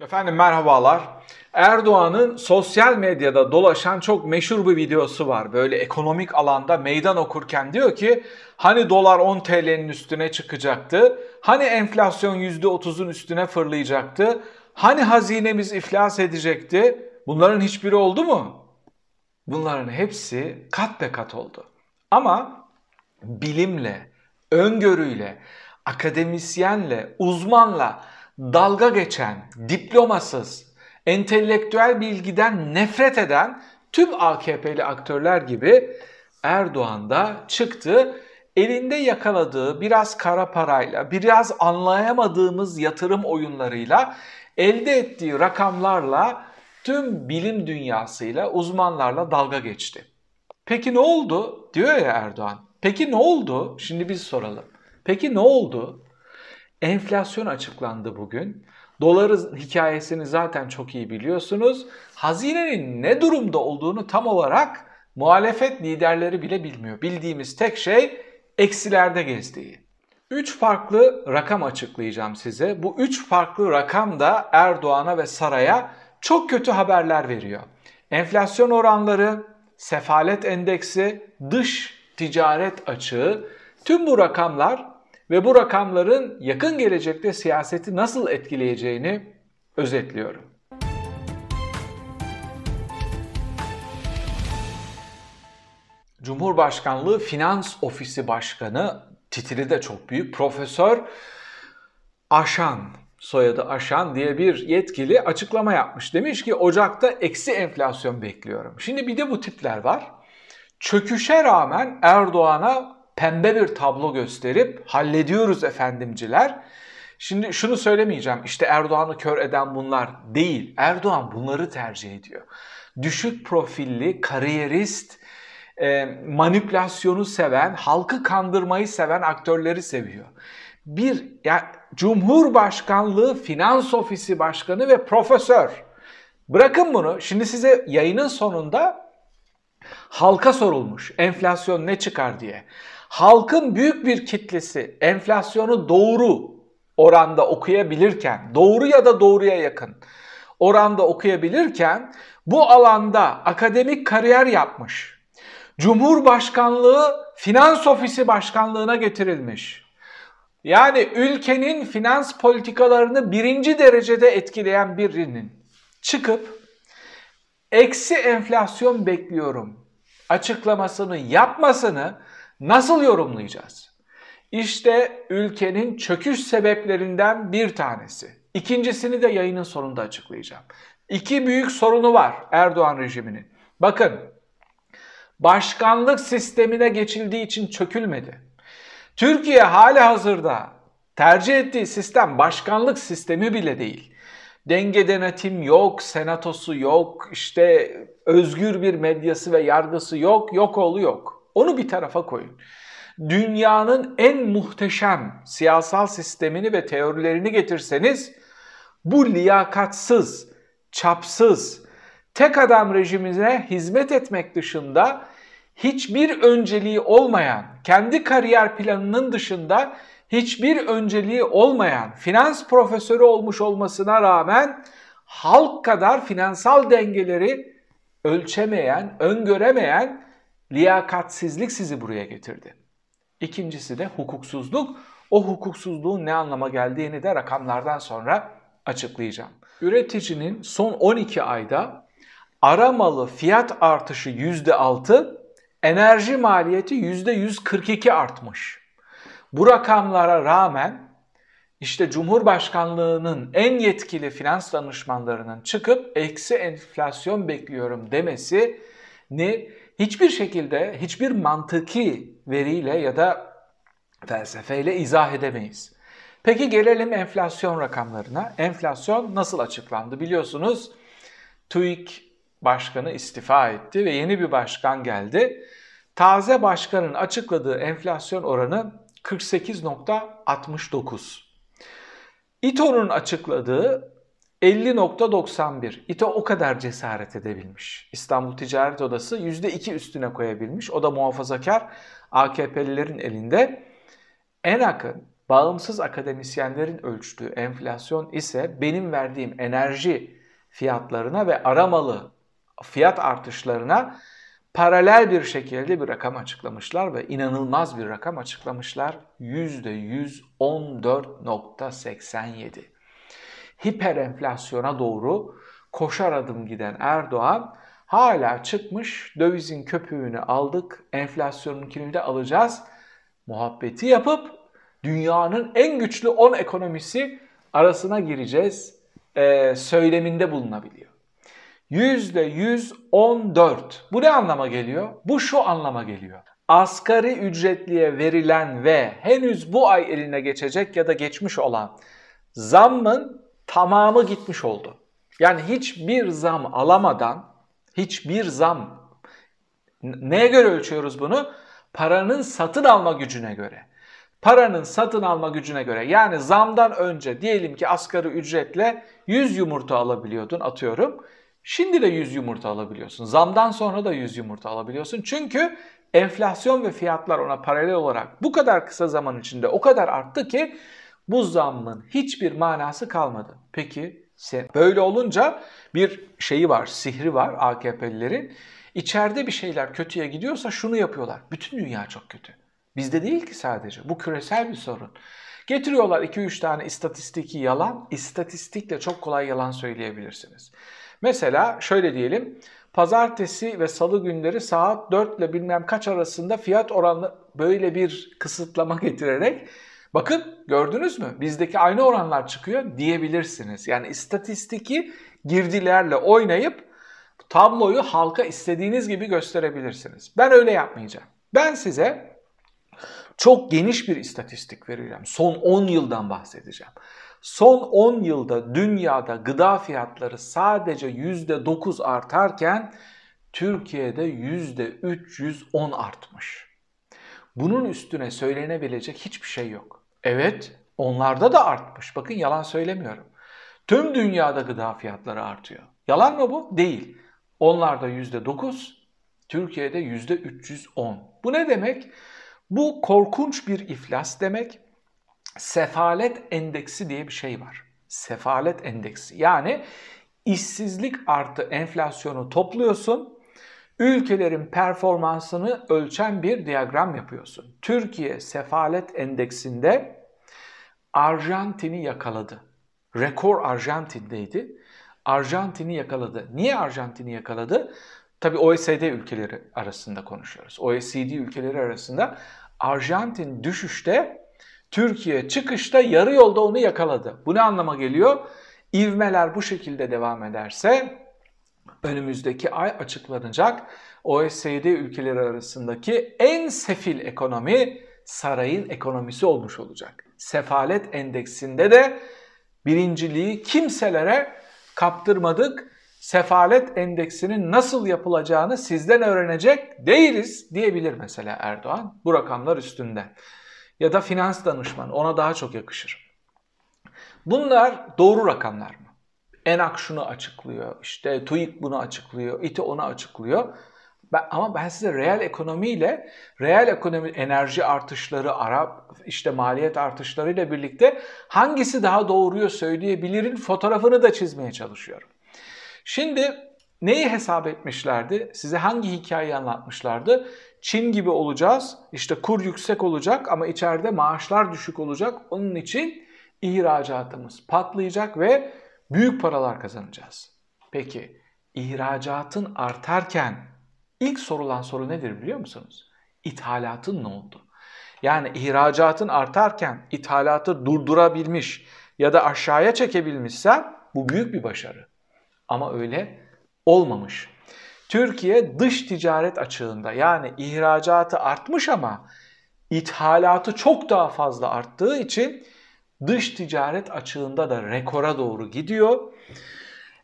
Efendim merhabalar. Erdoğan'ın sosyal medyada dolaşan çok meşhur bir videosu var. Böyle ekonomik alanda meydan okurken diyor ki hani dolar 10 TL'nin üstüne çıkacaktı? Hani enflasyon %30'un üstüne fırlayacaktı? Hani hazinemiz iflas edecekti? Bunların hiçbiri oldu mu? Bunların hepsi kat be kat oldu. Ama bilimle, öngörüyle, akademisyenle, uzmanla dalga geçen, diplomasız, entelektüel bilgiden nefret eden tüm AKP'li aktörler gibi Erdoğan da çıktı. Elinde yakaladığı biraz kara parayla, biraz anlayamadığımız yatırım oyunlarıyla, elde ettiği rakamlarla tüm bilim dünyasıyla, uzmanlarla dalga geçti. Peki ne oldu? Diyor ya Erdoğan. Peki ne oldu? Şimdi biz soralım. Peki ne oldu? Enflasyon açıklandı bugün. Doların hikayesini zaten çok iyi biliyorsunuz. Hazinenin ne durumda olduğunu tam olarak muhalefet liderleri bile bilmiyor. Bildiğimiz tek şey eksilerde gezdiği. Üç farklı rakam açıklayacağım size. Bu üç farklı rakam da Erdoğan'a ve saraya çok kötü haberler veriyor. Enflasyon oranları, sefalet endeksi, dış ticaret açığı tüm bu rakamlar ve bu rakamların yakın gelecekte siyaseti nasıl etkileyeceğini özetliyorum. Cumhurbaşkanlığı Finans Ofisi Başkanı titili de çok büyük Profesör Aşan soyadı Aşan diye bir yetkili açıklama yapmış. Demiş ki Ocak'ta eksi enflasyon bekliyorum. Şimdi bir de bu tipler var. Çöküşe rağmen Erdoğan'a pembe bir tablo gösterip hallediyoruz efendimciler. Şimdi şunu söylemeyeceğim işte Erdoğan'ı kör eden bunlar değil. Erdoğan bunları tercih ediyor. Düşük profilli, kariyerist, e, manipülasyonu seven, halkı kandırmayı seven aktörleri seviyor. Bir ya Cumhurbaşkanlığı Finans Ofisi Başkanı ve profesör. Bırakın bunu. Şimdi size yayının sonunda halka sorulmuş enflasyon ne çıkar diye halkın büyük bir kitlesi enflasyonu doğru oranda okuyabilirken, doğru ya da doğruya yakın oranda okuyabilirken bu alanda akademik kariyer yapmış. Cumhurbaşkanlığı Finans Ofisi Başkanlığına getirilmiş. Yani ülkenin finans politikalarını birinci derecede etkileyen birinin çıkıp eksi enflasyon bekliyorum açıklamasını yapmasını nasıl yorumlayacağız? İşte ülkenin çöküş sebeplerinden bir tanesi. İkincisini de yayının sonunda açıklayacağım. İki büyük sorunu var Erdoğan rejiminin. Bakın, başkanlık sistemine geçildiği için çökülmedi. Türkiye hali hazırda tercih ettiği sistem başkanlık sistemi bile değil. Denge denetim yok, senatosu yok, işte özgür bir medyası ve yargısı yok, yok oğlu yok. Onu bir tarafa koyun. Dünyanın en muhteşem siyasal sistemini ve teorilerini getirseniz bu liyakatsız, çapsız, tek adam rejimine hizmet etmek dışında hiçbir önceliği olmayan, kendi kariyer planının dışında hiçbir önceliği olmayan finans profesörü olmuş olmasına rağmen halk kadar finansal dengeleri ölçemeyen, öngöremeyen liyakatsizlik sizi buraya getirdi. İkincisi de hukuksuzluk. O hukuksuzluğun ne anlama geldiğini de rakamlardan sonra açıklayacağım. Üreticinin son 12 ayda aramalı fiyat artışı %6, enerji maliyeti %142 artmış. Bu rakamlara rağmen işte Cumhurbaşkanlığının en yetkili finans danışmanlarının çıkıp eksi enflasyon bekliyorum demesi ne hiçbir şekilde hiçbir mantıki veriyle ya da felsefeyle izah edemeyiz. Peki gelelim enflasyon rakamlarına. Enflasyon nasıl açıklandı? Biliyorsunuz TÜİK başkanı istifa etti ve yeni bir başkan geldi. Taze başkanın açıkladığı enflasyon oranı 48.69. İTO'nun açıkladığı 50.91. İTO o kadar cesaret edebilmiş. İstanbul Ticaret Odası %2 üstüne koyabilmiş. O da muhafazakar AKP'lilerin elinde. En akın Bağımsız akademisyenlerin ölçtüğü enflasyon ise benim verdiğim enerji fiyatlarına ve aramalı fiyat artışlarına paralel bir şekilde bir rakam açıklamışlar ve inanılmaz bir rakam açıklamışlar. %114.87. Hiper enflasyona doğru koşar adım giden Erdoğan hala çıkmış dövizin köpüğünü aldık, enflasyonunkini de alacağız muhabbeti yapıp dünyanın en güçlü 10 ekonomisi arasına gireceğiz e, söyleminde bulunabiliyor. %114. Bu ne anlama geliyor? Bu şu anlama geliyor. Asgari ücretliye verilen ve henüz bu ay eline geçecek ya da geçmiş olan zammın tamamı gitmiş oldu. Yani hiçbir zam alamadan, hiçbir zam neye göre ölçüyoruz bunu? Paranın satın alma gücüne göre. Paranın satın alma gücüne göre yani zamdan önce diyelim ki asgari ücretle 100 yumurta alabiliyordun atıyorum. Şimdi de 100 yumurta alabiliyorsun. Zamdan sonra da 100 yumurta alabiliyorsun. Çünkü enflasyon ve fiyatlar ona paralel olarak bu kadar kısa zaman içinde o kadar arttı ki bu zammın hiçbir manası kalmadı. Peki böyle olunca bir şeyi var, sihri var AKP'lilerin. İçeride bir şeyler kötüye gidiyorsa şunu yapıyorlar. Bütün dünya çok kötü. Bizde değil ki sadece. Bu küresel bir sorun. Getiriyorlar 2-3 tane istatistiki yalan. İstatistikle çok kolay yalan söyleyebilirsiniz. Mesela şöyle diyelim. Pazartesi ve salı günleri saat 4 ile bilmem kaç arasında fiyat oranı böyle bir kısıtlama getirerek bakın gördünüz mü bizdeki aynı oranlar çıkıyor diyebilirsiniz. Yani istatistiki girdilerle oynayıp tabloyu halka istediğiniz gibi gösterebilirsiniz. Ben öyle yapmayacağım. Ben size çok geniş bir istatistik vereceğim. Son 10 yıldan bahsedeceğim. Son 10 yılda dünyada gıda fiyatları sadece %9 artarken Türkiye'de %310 artmış. Bunun üstüne söylenebilecek hiçbir şey yok. Evet, onlarda da artmış. Bakın yalan söylemiyorum. Tüm dünyada gıda fiyatları artıyor. Yalan mı bu? Değil. Onlarda %9, Türkiye'de %310. Bu ne demek? Bu korkunç bir iflas demek. Sefalet endeksi diye bir şey var. Sefalet endeksi. Yani işsizlik artı enflasyonu topluyorsun. Ülkelerin performansını ölçen bir diyagram yapıyorsun. Türkiye sefalet endeksinde Arjantin'i yakaladı. Rekor Arjantin'deydi. Arjantin'i yakaladı. Niye Arjantin'i yakaladı? Tabi OECD ülkeleri arasında konuşuyoruz. OECD ülkeleri arasında Arjantin düşüşte, Türkiye çıkışta yarı yolda onu yakaladı. Bu ne anlama geliyor? İvmeler bu şekilde devam ederse önümüzdeki ay açıklanacak OECD ülkeleri arasındaki en sefil ekonomi sarayın ekonomisi olmuş olacak. Sefalet endeksinde de birinciliği kimselere kaptırmadık sefalet endeksinin nasıl yapılacağını sizden öğrenecek değiliz diyebilir mesela Erdoğan bu rakamlar üstünde. Ya da finans danışmanı ona daha çok yakışır. Bunlar doğru rakamlar mı? Enak şunu açıklıyor, işte TÜİK bunu açıklıyor, İTİ onu açıklıyor. Ben, ama ben size reel ekonomiyle, reel ekonomi enerji artışları, ara, işte maliyet artışlarıyla birlikte hangisi daha doğruyu söyleyebilirin fotoğrafını da çizmeye çalışıyorum. Şimdi neyi hesap etmişlerdi? Size hangi hikayeyi anlatmışlardı? Çin gibi olacağız. İşte kur yüksek olacak ama içeride maaşlar düşük olacak. Onun için ihracatımız patlayacak ve büyük paralar kazanacağız. Peki ihracatın artarken ilk sorulan soru nedir biliyor musunuz? İthalatın ne oldu? Yani ihracatın artarken ithalatı durdurabilmiş ya da aşağıya çekebilmişsen bu büyük bir başarı. Ama öyle olmamış. Türkiye dış ticaret açığında yani ihracatı artmış ama ithalatı çok daha fazla arttığı için dış ticaret açığında da rekora doğru gidiyor.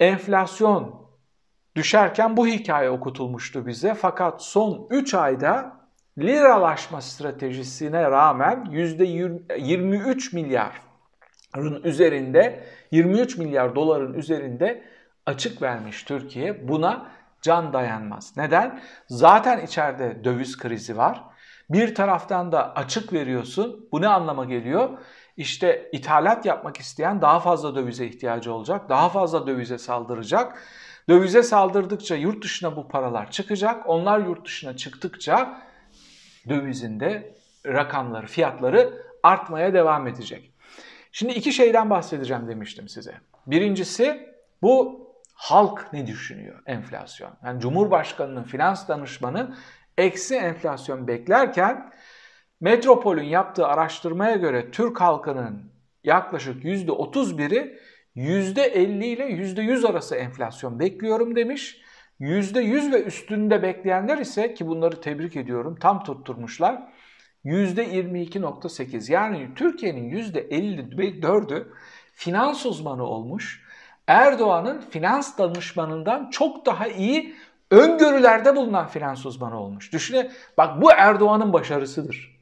Enflasyon düşerken bu hikaye okutulmuştu bize fakat son 3 ayda liralaşma stratejisine rağmen %23 milyarın üzerinde 23 milyar doların üzerinde açık vermiş Türkiye buna can dayanmaz. Neden? Zaten içeride döviz krizi var. Bir taraftan da açık veriyorsun. Bu ne anlama geliyor? İşte ithalat yapmak isteyen daha fazla dövize ihtiyacı olacak. Daha fazla dövize saldıracak. Dövize saldırdıkça yurt dışına bu paralar çıkacak. Onlar yurt dışına çıktıkça dövizinde rakamları, fiyatları artmaya devam edecek. Şimdi iki şeyden bahsedeceğim demiştim size. Birincisi bu halk ne düşünüyor enflasyon? Yani Cumhurbaşkanı'nın finans danışmanı eksi enflasyon beklerken Metropol'ün yaptığı araştırmaya göre Türk halkının yaklaşık %31'i %50 ile %100 arası enflasyon bekliyorum demiş. %100 ve üstünde bekleyenler ise ki bunları tebrik ediyorum tam tutturmuşlar. %22.8 yani Türkiye'nin %54'ü finans uzmanı olmuş. Erdoğan'ın finans danışmanından çok daha iyi öngörülerde bulunan finans uzmanı olmuş. Düşünün bak bu Erdoğan'ın başarısıdır.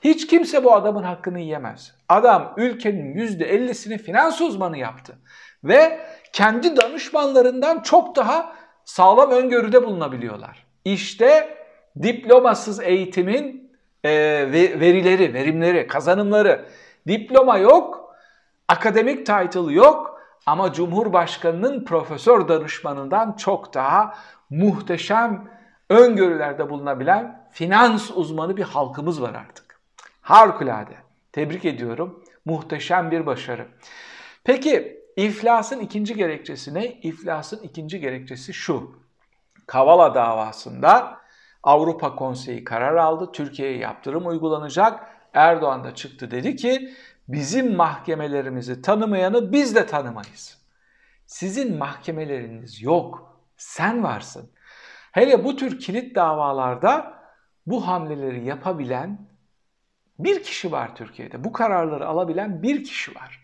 Hiç kimse bu adamın hakkını yiyemez. Adam ülkenin %50'sini finans uzmanı yaptı. Ve kendi danışmanlarından çok daha sağlam öngörüde bulunabiliyorlar. İşte diplomasız eğitimin e, verileri, verimleri, kazanımları. Diploma yok, akademik title yok ama Cumhurbaşkanı'nın profesör danışmanından çok daha muhteşem öngörülerde bulunabilen finans uzmanı bir halkımız var artık. Harikulade. Tebrik ediyorum. Muhteşem bir başarı. Peki iflasın ikinci gerekçesi ne? İflasın ikinci gerekçesi şu. Kavala davasında Avrupa Konseyi karar aldı. Türkiye'ye yaptırım uygulanacak. Erdoğan da çıktı dedi ki bizim mahkemelerimizi tanımayanı biz de tanımayız. Sizin mahkemeleriniz yok. Sen varsın. Hele bu tür kilit davalarda bu hamleleri yapabilen bir kişi var Türkiye'de. Bu kararları alabilen bir kişi var.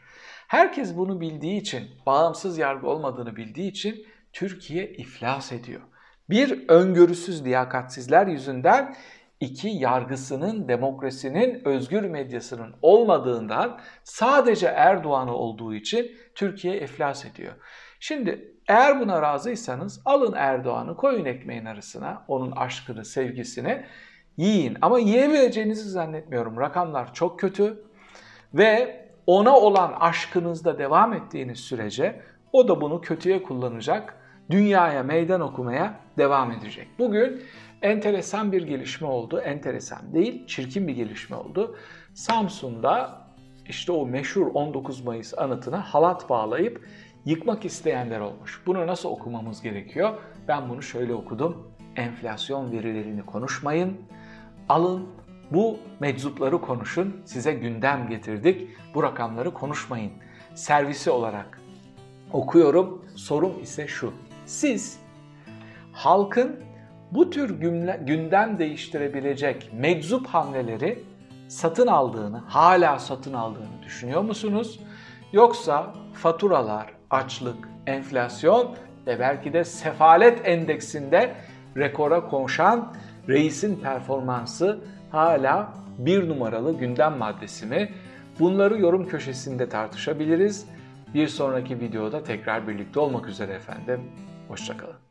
Herkes bunu bildiği için, bağımsız yargı olmadığını bildiği için Türkiye iflas ediyor. Bir öngörüsüz liyakatsizler yüzünden iki yargısının, demokrasinin, özgür medyasının olmadığından sadece Erdoğan'ı olduğu için Türkiye iflas ediyor. Şimdi eğer buna razıysanız alın Erdoğan'ı koyun ekmeğin arasına, onun aşkını, sevgisini yiyin. Ama yiyebileceğinizi zannetmiyorum. Rakamlar çok kötü ve ona olan aşkınızda devam ettiğiniz sürece o da bunu kötüye kullanacak, dünyaya meydan okumaya devam edecek. Bugün enteresan bir gelişme oldu. Enteresan değil, çirkin bir gelişme oldu. Samsun'da işte o meşhur 19 Mayıs anıtına halat bağlayıp yıkmak isteyenler olmuş. Bunu nasıl okumamız gerekiyor? Ben bunu şöyle okudum. Enflasyon verilerini konuşmayın. Alın bu meczupları konuşun. Size gündem getirdik. Bu rakamları konuşmayın. Servisi olarak okuyorum. Sorum ise şu. Siz halkın bu tür gündem değiştirebilecek meczup hamleleri satın aldığını, hala satın aldığını düşünüyor musunuz? Yoksa faturalar, açlık, enflasyon ve belki de sefalet endeksinde rekora konuşan reisin performansı hala bir numaralı gündem maddesi mi? Bunları yorum köşesinde tartışabiliriz. Bir sonraki videoda tekrar birlikte olmak üzere efendim. Hoşçakalın.